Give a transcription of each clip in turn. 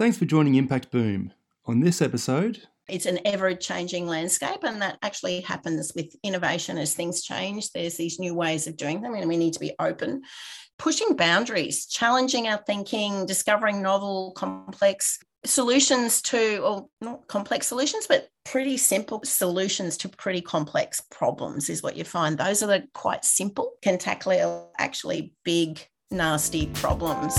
Thanks for joining Impact Boom. On this episode, it's an ever changing landscape, and that actually happens with innovation as things change. There's these new ways of doing them, and we need to be open. Pushing boundaries, challenging our thinking, discovering novel, complex solutions to, or not complex solutions, but pretty simple solutions to pretty complex problems is what you find. Those are the quite simple, can tackle actually big, nasty problems.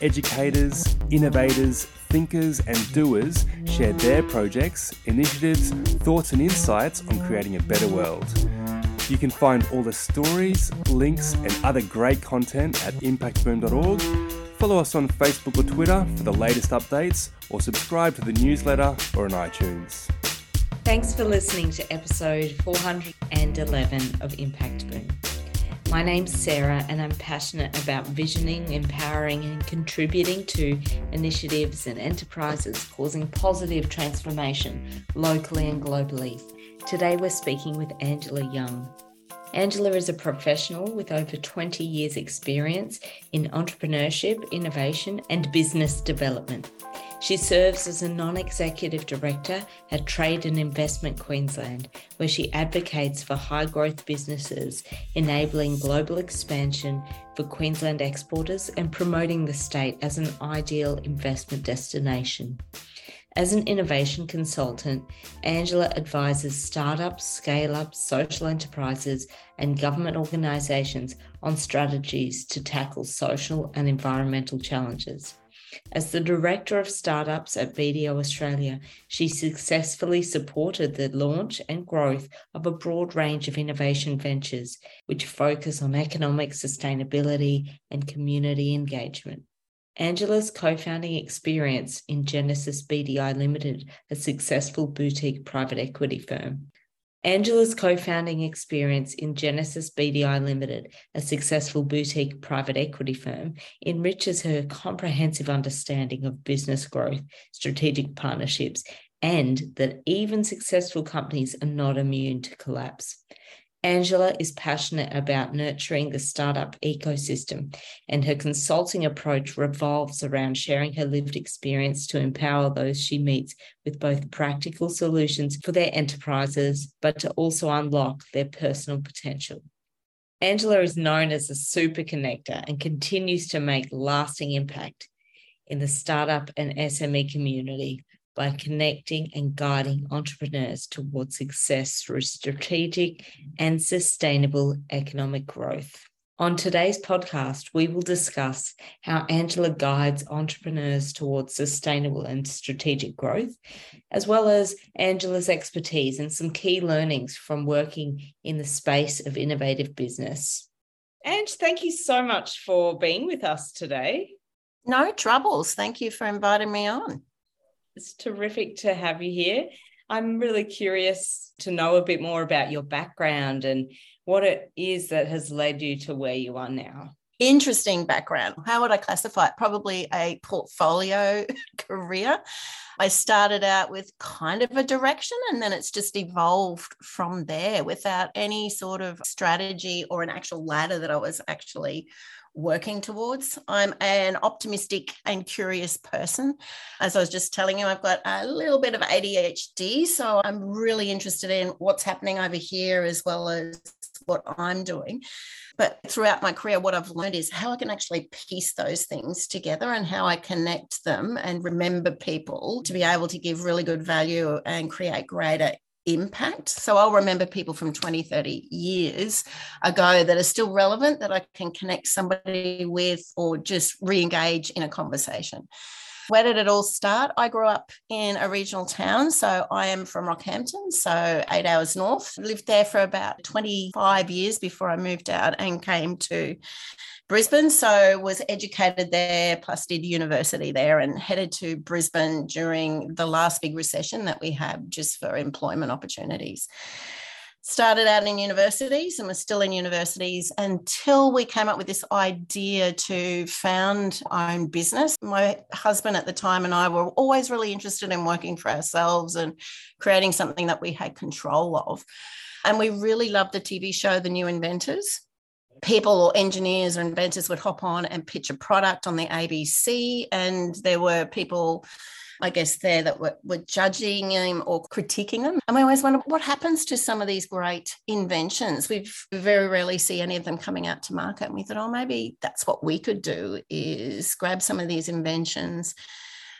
educators, innovators, thinkers, and doers share their projects, initiatives, thoughts, and insights on creating a better world. You can find all the stories, links, and other great content at impactboom.org. Follow us on Facebook or Twitter for the latest updates, or subscribe to the newsletter or on iTunes. Thanks for listening to episode 411 of Impact Boom. My name's Sarah, and I'm passionate about visioning, empowering, and contributing to initiatives and enterprises causing positive transformation locally and globally. Today, we're speaking with Angela Young. Angela is a professional with over 20 years' experience in entrepreneurship, innovation, and business development. She serves as a non executive director at Trade and Investment Queensland, where she advocates for high growth businesses, enabling global expansion for Queensland exporters and promoting the state as an ideal investment destination. As an innovation consultant, Angela advises startups, scale ups, social enterprises, and government organisations on strategies to tackle social and environmental challenges. As the Director of Startups at BDO Australia, she successfully supported the launch and growth of a broad range of innovation ventures, which focus on economic sustainability and community engagement. Angela's co founding experience in Genesis BDI Limited, a successful boutique private equity firm, Angela's co founding experience in Genesis BDI Limited, a successful boutique private equity firm, enriches her comprehensive understanding of business growth, strategic partnerships, and that even successful companies are not immune to collapse. Angela is passionate about nurturing the startup ecosystem, and her consulting approach revolves around sharing her lived experience to empower those she meets with both practical solutions for their enterprises, but to also unlock their personal potential. Angela is known as a super connector and continues to make lasting impact in the startup and SME community by connecting and guiding entrepreneurs towards success through strategic and sustainable economic growth. On today's podcast, we will discuss how Angela guides entrepreneurs towards sustainable and strategic growth, as well as Angela's expertise and some key learnings from working in the space of innovative business. Ange, thank you so much for being with us today. No troubles. Thank you for inviting me on. It's terrific to have you here. I'm really curious to know a bit more about your background and what it is that has led you to where you are now. Interesting background. How would I classify it? Probably a portfolio career. I started out with kind of a direction and then it's just evolved from there without any sort of strategy or an actual ladder that I was actually working towards. I'm an optimistic and curious person. As I was just telling you, I've got a little bit of ADHD. So I'm really interested in what's happening over here as well as what I'm doing. But throughout my career, what I've learned is how I can actually piece those things together and how I connect them and remember people to be able to give really good value and create greater impact. So I'll remember people from 20, 30 years ago that are still relevant that I can connect somebody with or just re engage in a conversation. Where did it all start? I grew up in a regional town. So I am from Rockhampton, so eight hours north. Lived there for about 25 years before I moved out and came to Brisbane. So was educated there, plus did university there, and headed to Brisbane during the last big recession that we had just for employment opportunities. Started out in universities and was still in universities until we came up with this idea to found our own business. My husband at the time and I were always really interested in working for ourselves and creating something that we had control of. And we really loved the TV show, The New Inventors. People or engineers or inventors would hop on and pitch a product on the ABC, and there were people I guess, there that were, were judging them or critiquing them. And we always wonder what happens to some of these great inventions. We very rarely see any of them coming out to market. And we thought, oh, maybe that's what we could do is grab some of these inventions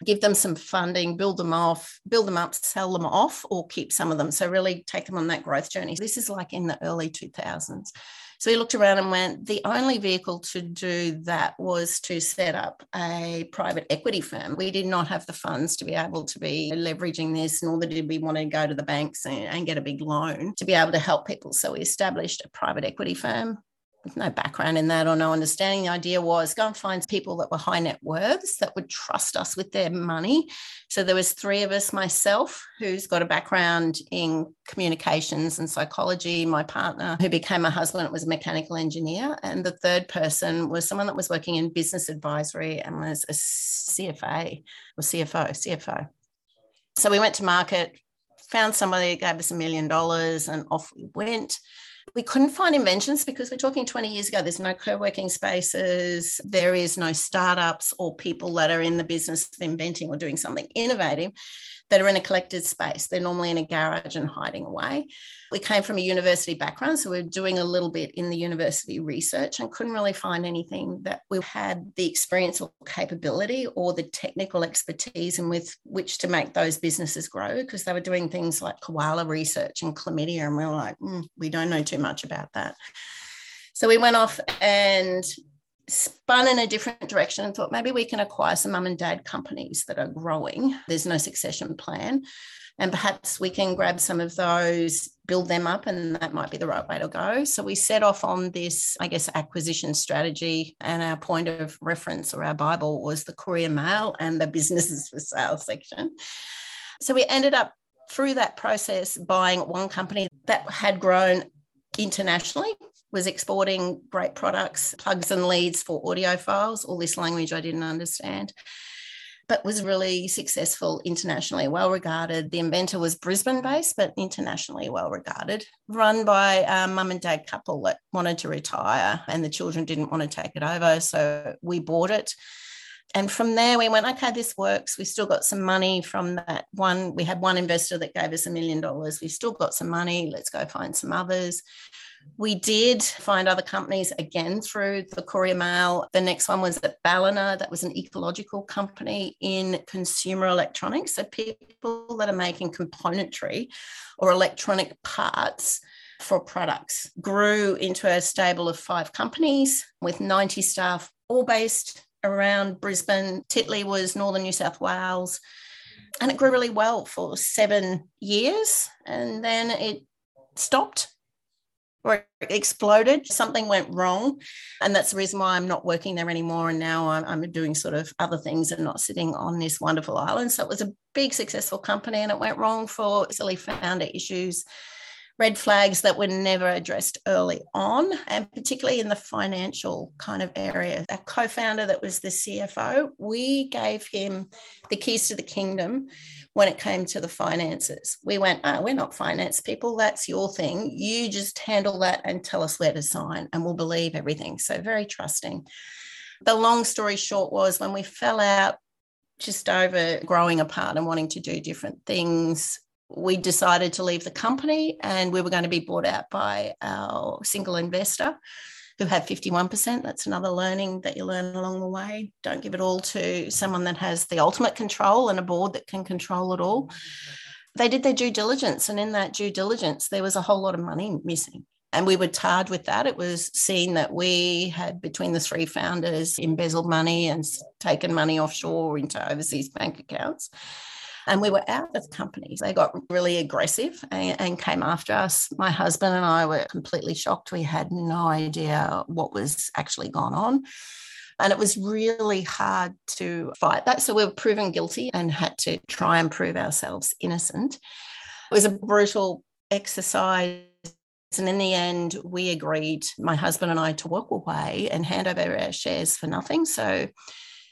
give them some funding, build them off, build them up, sell them off, or keep some of them. So really take them on that growth journey. This is like in the early 2000s. So we looked around and went, the only vehicle to do that was to set up a private equity firm. We did not have the funds to be able to be leveraging this, nor did we want to go to the banks and, and get a big loan to be able to help people. So we established a private equity firm no background in that or no understanding. The idea was go and find people that were high net worths that would trust us with their money. So there was three of us, myself, who's got a background in communications and psychology, my partner, who became my husband, was a mechanical engineer, and the third person was someone that was working in business advisory and was a CFA or CFO, CFO. So we went to market, found somebody, gave us a million dollars, and off we went we couldn't find inventions because we're talking 20 years ago. There's no co working spaces, there is no startups or people that are in the business of inventing or doing something innovative that are in a collected space. They're normally in a garage and hiding away. We came from a university background, so we are doing a little bit in the university research and couldn't really find anything that we had the experience or capability or the technical expertise and with which to make those businesses grow because they were doing things like koala research and chlamydia, and we were like, mm, we don't know too much about that. So we went off and spun in a different direction and thought maybe we can acquire some mum and dad companies that are growing. There's no succession plan. And perhaps we can grab some of those, build them up, and that might be the right way to go. So we set off on this, I guess, acquisition strategy. And our point of reference or our Bible was the Courier Mail and the businesses for sale section. So we ended up through that process buying one company that had grown internationally was exporting great products, plugs and leads for audio files, all this language I didn't understand, but was really successful internationally, well regarded. The inventor was Brisbane based, but internationally well regarded, run by a mum and dad couple that wanted to retire and the children didn't want to take it over. So we bought it. And from there, we went, okay, this works. We still got some money from that one. We had one investor that gave us a million dollars. We still got some money. Let's go find some others. We did find other companies again through the Courier Mail. The next one was at Ballina, that was an ecological company in consumer electronics. So people that are making componentry or electronic parts for products grew into a stable of five companies with 90 staff, all based around Brisbane. Titley was northern New South Wales. And it grew really well for seven years. And then it stopped or exploded. Something went wrong. And that's the reason why I'm not working there anymore. And now I'm, I'm, doing sort of other things and not sitting on this wonderful island. So it was a big, successful company and it went wrong for silly founder issues, red flags that were never addressed early on, and particularly in the financial kind of area. Our co founder, that was the CFO, we gave him the keys to the kingdom when it came to the finances. We went, oh, we're not finance people. That's your thing. You just handle that and tell us where to sign, and we'll believe everything. So, very trusting. The long story short was when we fell out just over growing apart and wanting to do different things, we decided to leave the company and we were going to be bought out by our single investor who had 51%. That's another learning that you learn along the way. Don't give it all to someone that has the ultimate control and a board that can control it all. They did their due diligence, and in that due diligence, there was a whole lot of money missing. And we were tarred with that. It was seen that we had, between the three founders, embezzled money and taken money offshore into overseas bank accounts. And we were out of companies. They got really aggressive and, and came after us. My husband and I were completely shocked. We had no idea what was actually gone on. And it was really hard to fight that. So we were proven guilty and had to try and prove ourselves innocent. It was a brutal exercise And in the end, we agreed, my husband and I, to walk away and hand over our shares for nothing. So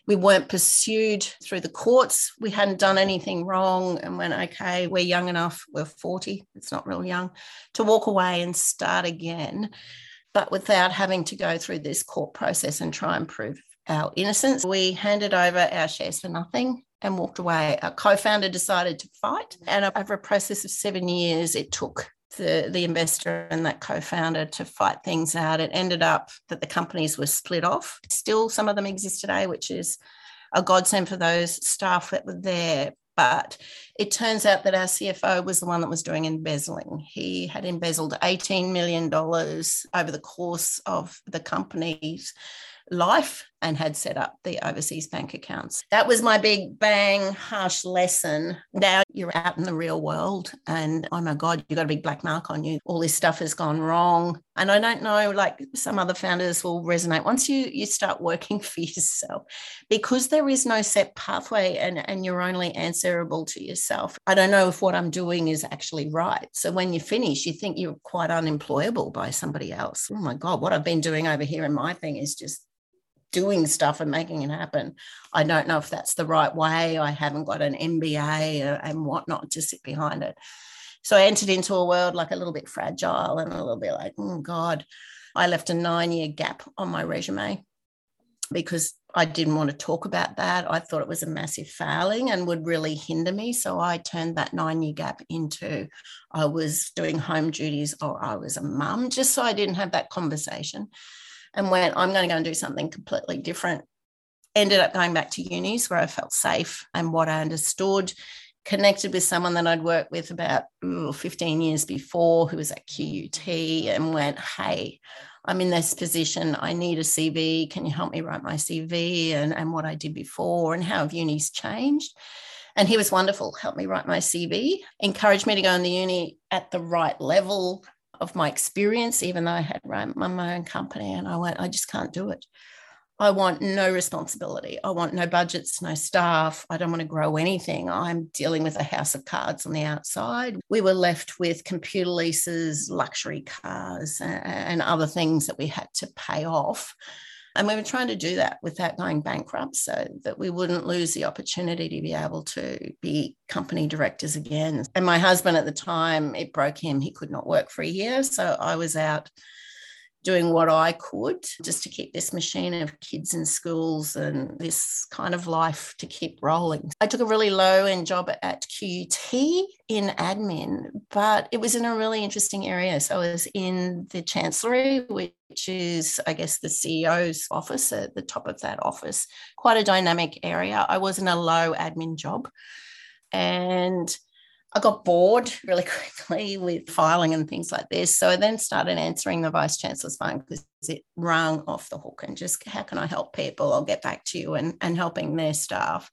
we weren't pursued through the courts. We hadn't done anything wrong and went, okay, we're young enough, we're 40, it's not real young, to walk away and start again, but without having to go through this court process and try and prove our innocence. We handed over our shares for nothing and walked away. Our co founder decided to fight. And over a process of seven years, it took the, the investor and that co-founder to fight things out. It ended up that the companies were split off. Still, some of them exist today, which is a godsend for those staff that were there. But it turns out that our CFO was the one that was doing embezzling. He had embezzled $18 million over the course of the company's life and had set up the overseas bank accounts. That was my big bang, harsh lesson. Now you're out in the real world and oh my God, you've got a big black mark on you. All this stuff has gone wrong. And I don't know, like some other founders will resonate once you you start working for yourself, because there is no set pathway and, and you're only answerable to yourself. I don't know if what I'm doing is actually right. So when you finish, you think you're quite unemployable by somebody else. Oh my God, what I've been doing over here in my thing is just doing stuff and making it happen. I don't know if that's the right way. I haven't got an MBA uh, and whatnot to sit behind it. So I entered into a world like a little bit fragile and a little bit like, oh God, I left a nine year gap on my resume because I didn't want to talk about that. I thought it was a massive failing and would really hinder me. So I turned that nine year gap into I was doing home duties or I was a mum, just so I didn't have that conversation and went, I'm going to go and do something completely different. Ended up going back to unis where I felt safe and what I understood. Connected with someone that I'd worked with about ooh, 15 years before who was at QUT and went, Hey, I'm in this position. I need a CV. Can you help me write my CV and, and what I did before and how have unis changed? And he was wonderful, helped me write my CV, encouraged me to go in the uni at the right level, of my experience, even though I had run my own company, and I went, I just can't do it. I want no responsibility. I want no budgets, no staff. I don't want to grow anything. I'm dealing with a house of cards on the outside. We were left with computer leases, luxury cars, and other things that we had to pay off. And we were trying to do that without going bankrupt so that we wouldn't lose the opportunity to be able to be company directors again. And my husband at the time, it broke him. He could not work for a year. So I was out doing what I could just to keep this machine of kids in schools and this kind of life to keep rolling. I took a really low end job at QUT in admin, but it was in a really interesting area. So I was in the Chancellery, which is, I guess, the CEO's office at the top of that office, quite a dynamic area. I was in a low admin job. And I got bored really quickly with filing and things like this. So I then started answering the Vice Chancellor's phone because it rang off the hook and just, how can I help people? I'll get back to you and, and helping their staff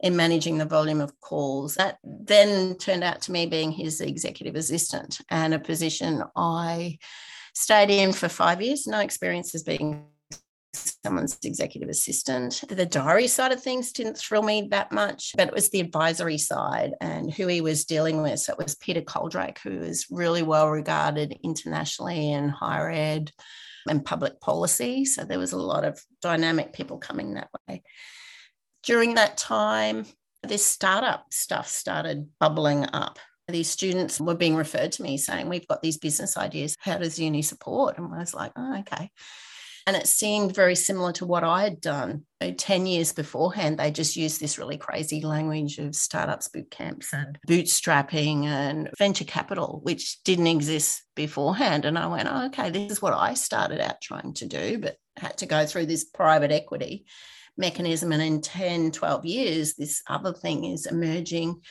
in managing the volume of calls. That then turned out to me being his executive assistant and a position I stayed in for five years, no experience as being someone's executive assistant. The diary side of things didn't thrill me that much, but it was the advisory side and who he was dealing with. So it was Peter Coaldrake, who is really well regarded internationally in higher ed and public policy. So there was a lot of dynamic people coming that way. During that time, this startup stuff started bubbling up these students were being referred to me saying, We've got these business ideas. How does uni support? And I was like, Oh, okay. And it seemed very similar to what I had done 10 years beforehand. They just used this really crazy language of startups, boot camps, and bootstrapping and venture capital, which didn't exist beforehand. And I went, oh, okay, this is what I started out trying to do, but had to go through this private equity mechanism. And in 10, 12 years, this other thing is emerging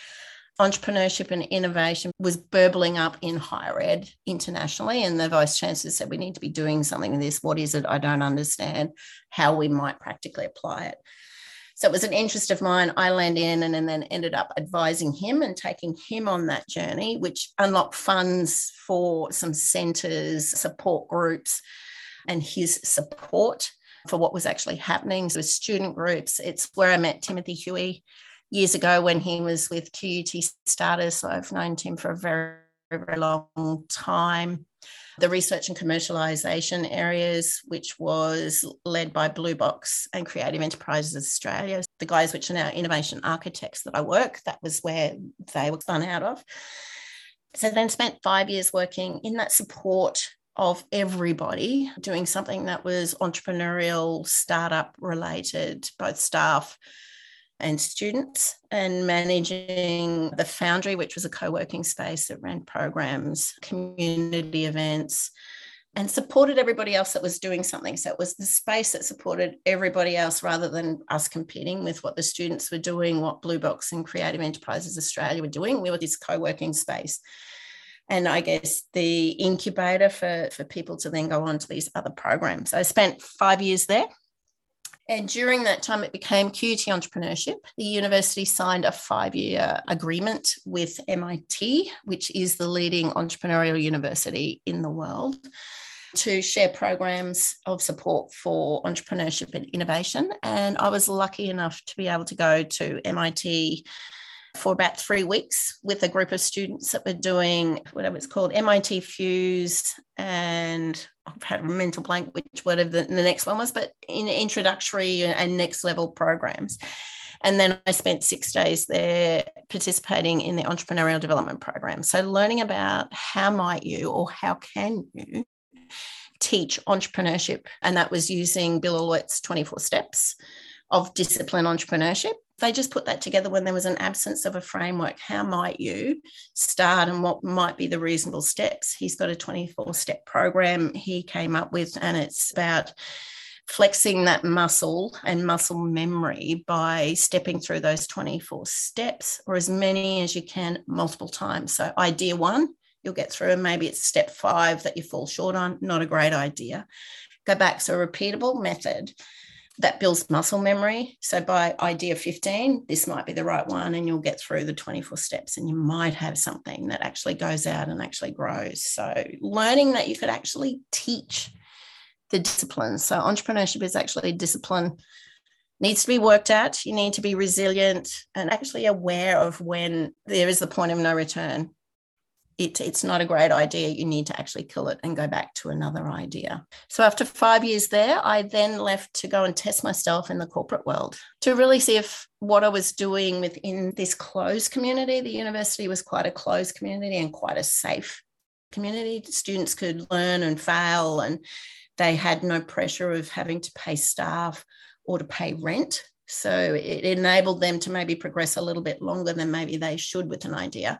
entrepreneurship and innovation was burbling up in higher ed internationally. And the vice chancellor said, We need to be doing something with this. What is it? I don't understand how we might practically apply it. So it was an interest of mine. I landed in and, and then ended up advising him and taking him on that journey, which unlocked funds for some centres, support groups, and his support for what was actually happening. So student groups. It's where I met Timothy Huey years ago when he was with QUT Starters. I've known Tim for a very very long time. The research and commercialisation areas, which was led by Blue Box and Creative Enterprises Australia, the guys which are now innovation architects that I work, that was where they were spun out of. So then spent five years working in that support of everybody doing something that was entrepreneurial, startup related, both staff and students, and managing the Foundry, which was a co working space that ran programs, community events, and supported everybody else that was doing something. So it was the space that supported everybody else rather than us competing with what the students were doing, what Blue Box and Creative Enterprises Australia were doing. We were this co working space and I guess the incubator for, for people to then go on to these other programs. I spent five years there. And during that time, it became QUT Entrepreneurship. The university signed a five year agreement with MIT, which is the leading entrepreneurial university in the world, to share programs of support for entrepreneurship and innovation. And I was lucky enough to be able to go to MIT for about three weeks with a group of students that were doing whatever it's called MIT Fuse and I've had a mental blank which whatever the, the next one was, but in introductory and next level programs. And then I spent six days there participating in the entrepreneurial development program. So learning about how might you or how can you teach entrepreneurship. And that was using Bill Aulet's 24 steps of discipline entrepreneurship they just put that together when there was an absence of a framework. How might you start and what might be the reasonable steps? He's got a 24 step program he came up with, and it's about flexing that muscle and muscle memory by stepping through those 24 steps or as many as you can multiple times. So, idea one, you'll get through, and maybe it's step five that you fall short on. Not a great idea. Go back. So, a repeatable method that builds muscle memory. So by idea 15, this might be the right one, and you'll get through the 24 steps and you might have something that actually goes out and actually grows. So learning that you could actually teach the disciplines. So entrepreneurship is actually a discipline needs to be worked at. You need to be resilient and actually aware of when there is the point of no return it, it's not a great idea. You need to actually kill it and go back to another idea. So after five years there, I then left to go and test myself in the corporate world to really see if what I was doing within this closed community, the university was quite a closed community and quite a safe community. Students could learn and fail, and they had no pressure of having to pay staff or to pay rent. So it enabled them to maybe progress a little bit longer than maybe they should with an idea.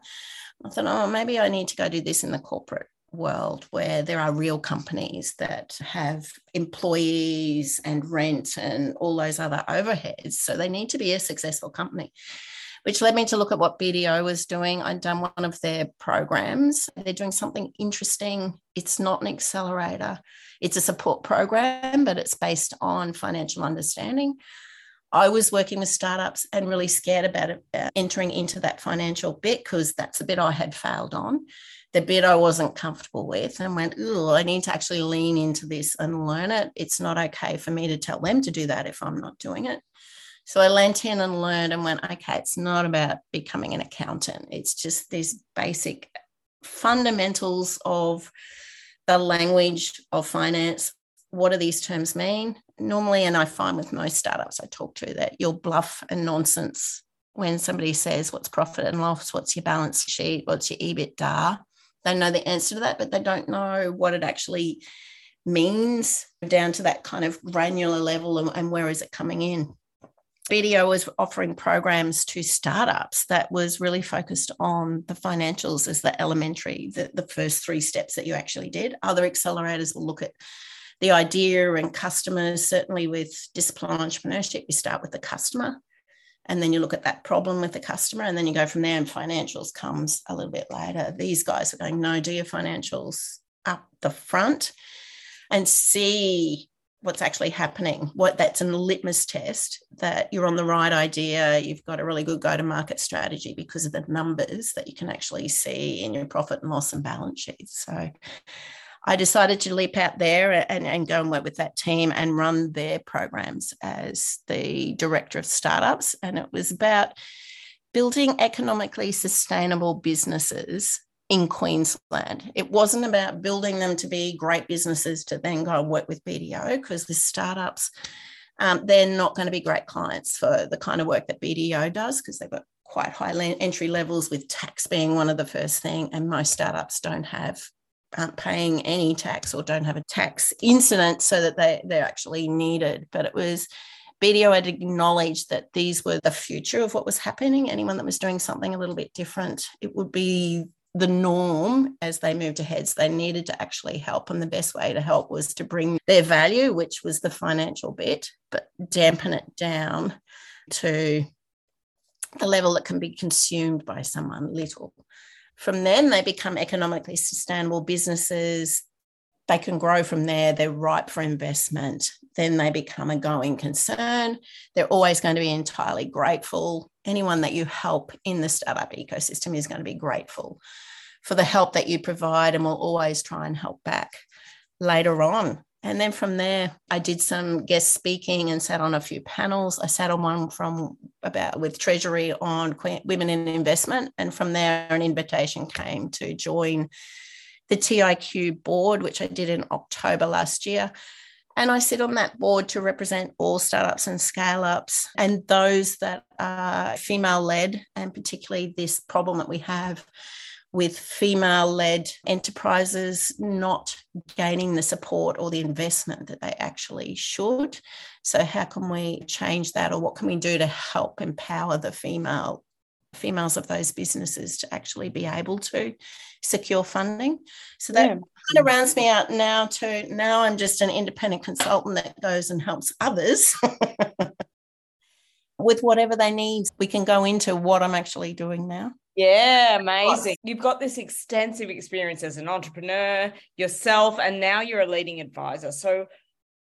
I thought, oh, maybe I need to go do this in the corporate world where there are real companies that have employees and rent and all those other overheads. So they need to be a successful company, which led me to look at what BDO was doing. I'd done one of their programs. They're doing something interesting. It's not an accelerator, it's a support program, but it's based on financial understanding. I was working with startups and really scared about it, uh, entering into that financial bit because that's the bit I had failed on, the bit I wasn't comfortable with, and went, oh, I need to actually lean into this and learn it. It's not okay for me to tell them to do that if I'm not doing it. So I leant in and learned and went, okay, it's not about becoming an accountant. It's just these basic fundamentals of the language of finance. What do these terms mean? normally, and I find with most startups I talk to that you'll bluff and nonsense when somebody says, What's profit and loss? What's your balance sheet? What's your EBITDA? They know the answer to that, but they don't know what it actually means down to that kind of granular level and, and where is it coming in. BDO was offering programs to startups that was really focused on the financials as the elementary, the, the first three steps that you actually did. Other accelerators will look at the idea and customers, certainly with discipline entrepreneurship, you start with the customer and then you look at that problem with the customer and then you go from there and financials comes a little bit later. These guys are going, no, do your financials up the front and see what's actually happening what that's a litmus test that you're on the right idea you've got a really good go to market strategy because of the numbers that you can actually see in your profit and loss and balance sheets so I decided to leap out there and, and go and work with that team and run their programs as the director of startups. And it was about building economically sustainable businesses in Queensland. It wasn't about building them to be great businesses to then go and work with BDO because the startups, um, they're not going to be great clients for the kind of work that BDO does because they've got quite high entry levels with tax being one of the first thing and most startups don't have aren't paying any tax or don't have a tax incident so that they, they're actually needed but it was BDO had acknowledged that these were the future of what was happening. Anyone that was doing something a little bit different, it would be the norm as they moved ahead. So they needed to actually help. And the best way to help was to bring their value, which was the financial bit, but dampen it down to the level that can be consumed by someone little. From then, they become economically sustainable businesses. They can grow from there. They're ripe for investment. Then they become a going concern. They're always going to be entirely grateful. Anyone that you help in the startup ecosystem is going to be grateful for the help that you provide and will always try and help back later on and then from there, I did some guest speaking and sat on a few panels. I sat on one from about with Treasury on women in investment. And from there, an invitation came to join the TIQ board, which I did in October last year. And I sit on that board to represent all startups and scale ups and those that are female led, and particularly this problem that we have with female led enterprises not gaining the support or the investment that they actually should. So, how can we change that, or what can we do to help empower the female? females of those businesses to actually be able to secure funding so that yeah. kind of rounds me out now to now i'm just an independent consultant that goes and helps others with whatever they need we can go into what i'm actually doing now yeah, amazing. You've got this extensive experience as an entrepreneur yourself, and now you're a leading advisor. So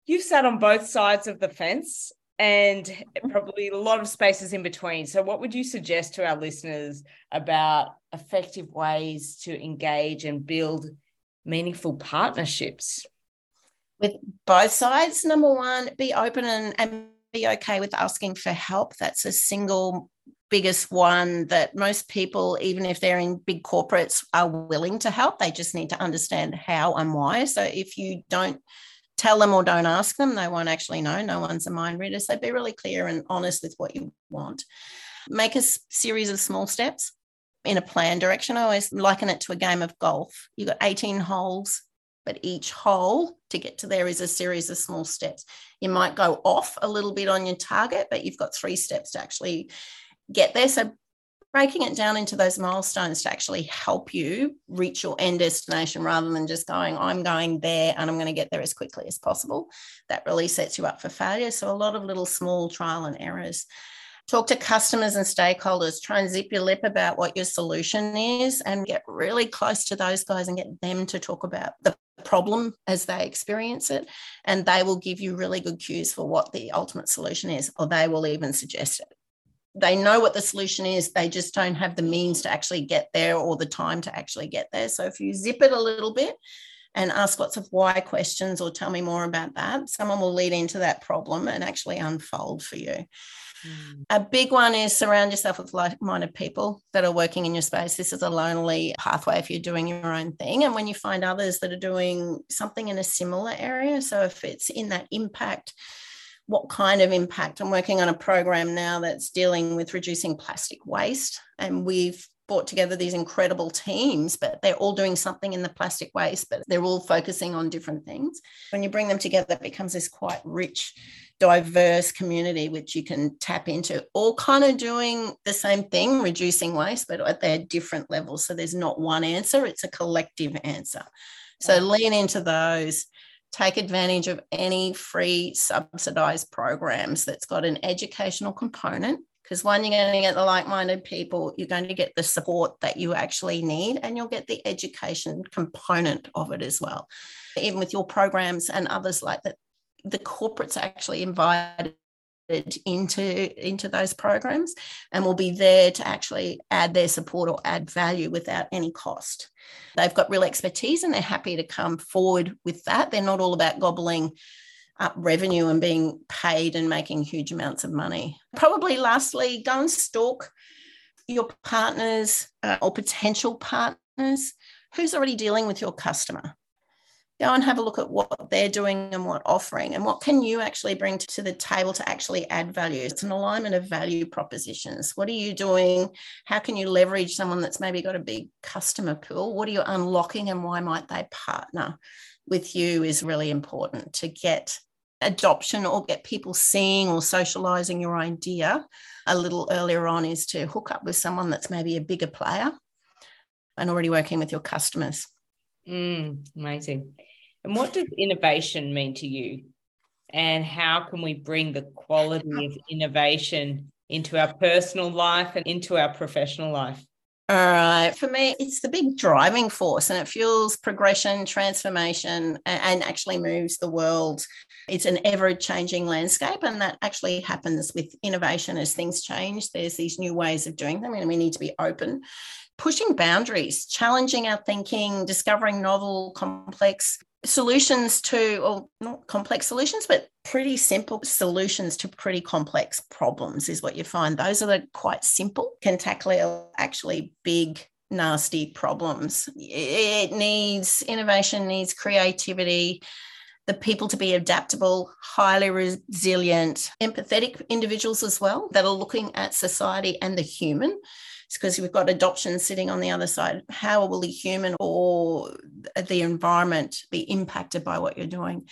you've sat on both sides of the fence and mm-hmm. probably a lot of spaces in between. So, what would you suggest to our listeners about effective ways to engage and build meaningful partnerships? With both sides, number one, be open and, and be okay with asking for help. That's a single biggest one that most people, even if they're in big corporates, are willing to help. They just need to understand how and why. So if you don't tell them or don't ask them, they won't actually know. No one's a mind reader. So be really clear and honest with what you want. Make a series of small steps in a plan direction. I always liken it to a game of golf. You've got 18 holes, but each hole to get to there is a series of small steps. You might go off a little bit on your target, but you've got three steps to actually get there. So breaking it down into those milestones to actually help you reach your end destination rather than just going, I'm going there and I'm going to get there as quickly as possible. That really sets you up for failure. So, a lot of little small trial and errors. Talk to customers and stakeholders, try and zip your lip about what your solution is and get really close to those guys and get them to talk about the problem as they experience it. And they will give you really good cues for what the ultimate solution is, or they will even suggest it. They know what the solution is they just don't have the means to actually get there or the time to actually get there. So if you zip it a little bit and ask lots of why questions or tell me more about that someone will lead into that problem and actually unfold for you mm. a big one is surround yourself with like-minded people that are working in your space this is a lonely pathway if you're doing your own thing and when you find others that are doing something in a similar area so if it's in that impact what kind of impact. I'm working on a program now that's dealing with reducing plastic waste. And we've brought together these incredible teams, but they're all doing something in the plastic waste, but they're all focusing on different things. When you bring them together, it becomes this quite rich, diverse community which you can tap into, all kind of doing the same thing, reducing waste, but at their different levels. So there's not one answer, it's a collective answer. So lean into those take advantage of any free subsidized programs that's got an educational component because one you're going to get the like-minded people you're going to get the support that you actually need and you'll get the education component of it as well. Even with your programs and others like that the corporates are actually invited into into those programs and will be there to actually add their support or add value without any cost. They've got real expertise and they're happy to come forward with that. They're not all about gobbling up revenue and being paid and making huge amounts of money. Probably lastly go and stalk your partners uh, or potential partners partners, who's already dealing with your customer. Go and have a look at what they're doing and what offering and what can you actually bring to the table to actually add value? It's an alignment of value propositions. What are you doing? How can you leverage someone that's maybe got a big customer pool? What are you unlocking and why might they partner with you is really important to get adoption or get people seeing or socializing your idea a little earlier on is to hook up with someone that's maybe a bigger player and already working with your customers Mm, amazing. And what does innovation mean to you? And how can we bring the quality of innovation into our personal life and into our professional life? All right. For me, it's the big driving force and it fuels progression, transformation, and actually moves the world. It's an ever changing landscape, and that actually happens with innovation as things change. There's these new ways of doing them, and we need to be open pushing boundaries, challenging our thinking, discovering novel, complex solutions to, or not complex solutions, but pretty simple solutions to pretty complex problems is what you find. Those are the quite simple, can tackle actually big, nasty problems. It needs innovation, needs creativity, the people to be adaptable, highly resilient, empathetic individuals as well that are looking at society and the human because we've got adoption sitting on the other side. How will the human or the environment be impacted by what you're doing?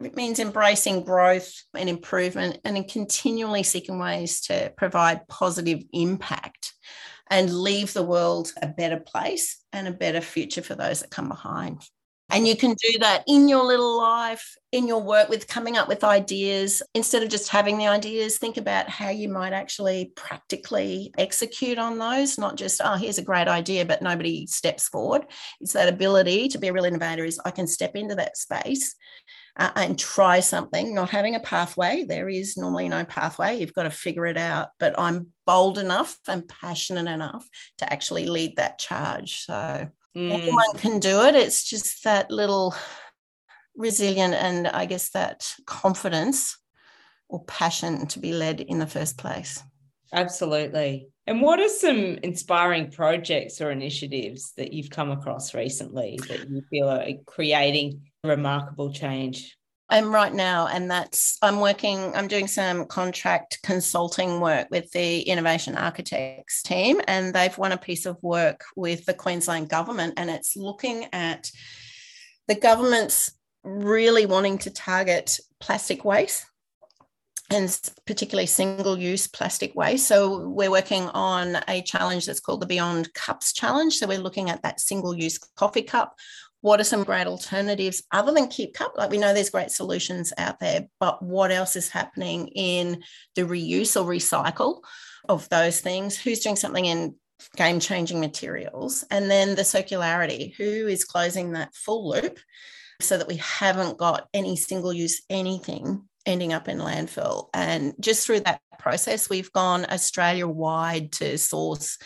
It means embracing growth and improvement and continually seeking ways to provide positive impact and leave the world a better place and a better future for those that come behind. And you can do that in your little life, in your work with coming up with ideas. Instead of just having the ideas, think about how you might actually practically execute on those, not just, oh, here's a great idea, but nobody steps forward. It's that ability to be a real innovator is I can step into that space uh, and try something, not having a pathway. There is normally no pathway. You've got to figure it out. But I'm bold enough and passionate enough to actually lead that charge. So Mm. Anyone can do it. It's just that little resilient and I guess that confidence or passion to be led in the first place. Absolutely. And what are some inspiring projects or initiatives that you've come across recently that you feel are creating remarkable change? I'm right now, and that's I'm working, I'm doing some contract consulting work with the Innovation Architects team, and they've won a piece of work with the Queensland government, and it's looking at the government's really wanting to target plastic waste and particularly single use plastic waste. So we're working on a challenge that's called the Beyond Cups Challenge. So we're looking at that single use coffee cup what are some great alternatives other than keep cup? Like we know there's great solutions out there but what else is happening in the reuse or recycle of those things? Who's doing something in game changing materials? And then the circularity. Who is closing that full loop so that we haven't got any single use anything ending up in landfill? And just through that process we've gone australia wide to source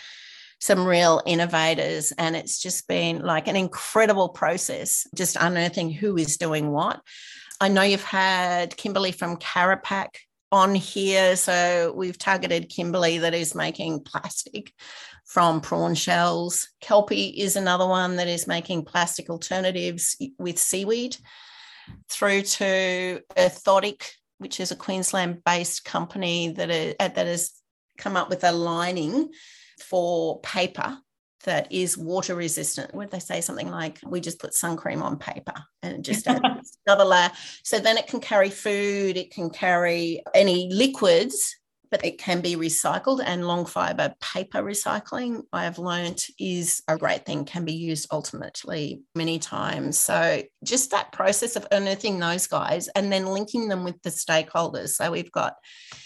some real innovators. And it's just been like an incredible process, just unearthing who is doing what. I know you've had Kimberly from Carapac on here. So we've targeted Kimberly that is making plastic from prawn shells. Kelpi is another one that is making plastic alternatives with seaweed through to Orthotic, which is a Queensland based company that, is, that has come up with a lining for paper that is water resistant. Would they say something like, we just put sun cream on paper and just another layer? So then it can carry food, it can carry any liquids but it can be recycled and long fiber paper recycling i have learned is a great thing can be used ultimately many times so just that process of unearthing those guys and then linking them with the stakeholders so we've got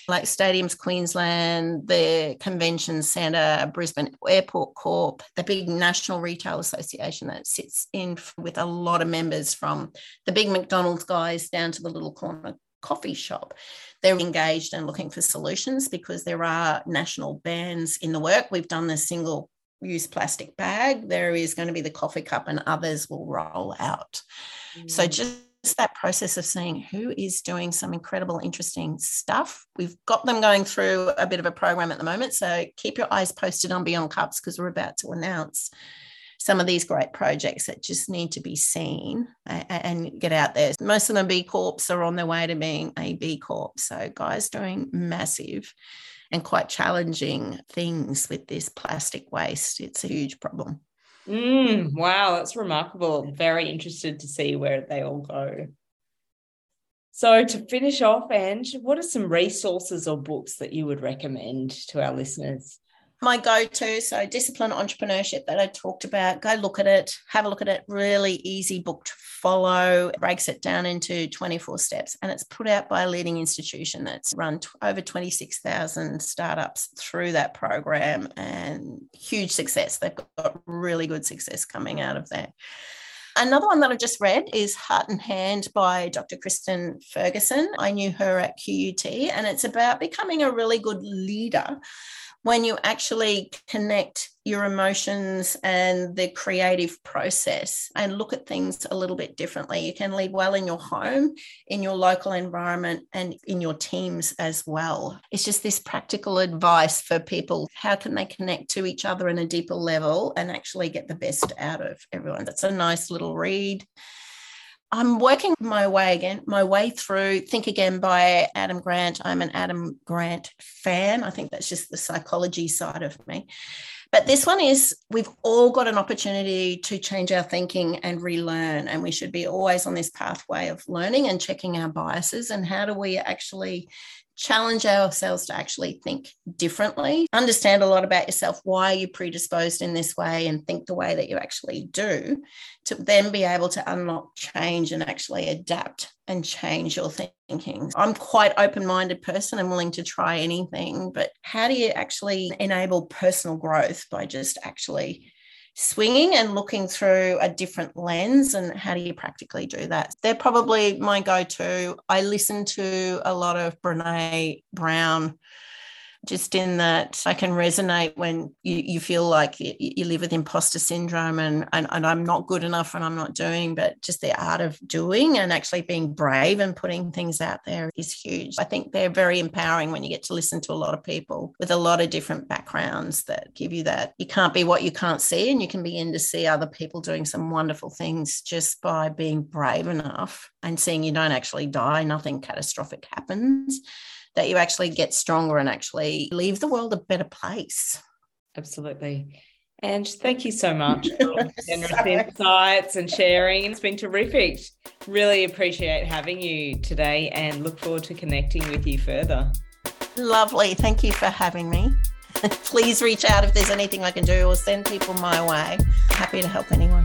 like stadiums queensland the convention centre brisbane airport corp the big national retail association that sits in with a lot of members from the big mcdonald's guys down to the little corner coffee shop. They're engaged and looking for solutions because there are national bans in the work. We've done the single use plastic bag. There is going to be the coffee cup, and others will roll out. Mm. So just that process of seeing who is doing some incredible, interesting stuff. We've got them going through a bit of a program at the moment. So keep your eyes posted on Beyond Cups because we're about to announce some of these great projects that just need to be seen and get out there. Most of them B Corps are on their way to being a B Corp. So guys doing massive and quite challenging things with this plastic waste. It's a huge problem. Mm, wow, that's remarkable. Very interested to see where they all go. So, to finish off, Ange, what are some resources or books that you would recommend to our listeners? My go-to so discipline entrepreneurship that i talked about. Go look at it have a look at it. Really easy book to follow. Breaks it down into 24 steps and it's put out by a leading institution that's run t- over 26000 startups through that program and huge success. They've got really good success coming out of that. Another one that I've just read is Heart and Hand by Dr. Kristen Ferguson. I knew her at QUT, and it's about becoming a really good leader when you actually connect your emotions and the creative process and look at things a little bit differently. You can lead well in your home, in your local environment, and in your teams as well. It's just this practical advice for people. How can they connect to each other in a deeper level and actually get the best out of everyone? That's a nice little read. I'm working my way again, my way through Think Again by Adam Grant. I'm an Adam Grant fan. I think that's just the psychology side of me. But this one is we've all got an opportunity to change our thinking and relearn. And we should be always on this pathway of learning and checking our biases. And how do we actually challenge ourselves to actually think differently, understand a lot about yourself, why are you're predisposed in this way, and think the way that you actually do, to then be able to unlock change and actually adapt and change your thinking. I'm quite open-minded person. I'm willing to try anything, but how do you actually enable personal growth by just actually swinging and looking through a different lens and how do you practically do that? They're probably my go-to. I listen to a lot of Brené Brown just in that I can resonate when you, you feel like you, you live with imposter syndrome and, and, and I'm not good enough and I'm not doing, but just the art of doing and actually being brave and putting things out there is huge. I think they're very empowering when you get to listen to a lot of people with a lot of different backgrounds that give you that. You can't be what you can't see, and you can begin to see other people doing some wonderful things just by being brave enough and seeing you don't actually die, nothing catastrophic happens that you actually get stronger and actually leave the world a better place. Absolutely. And thank you so much for generous insights and sharing. It's been terrific. Really appreciate having you today and look forward to connecting with you further. Lovely. Thank you for having me. Please reach out if there's anything I can do or send people my way. Happy to help anyone.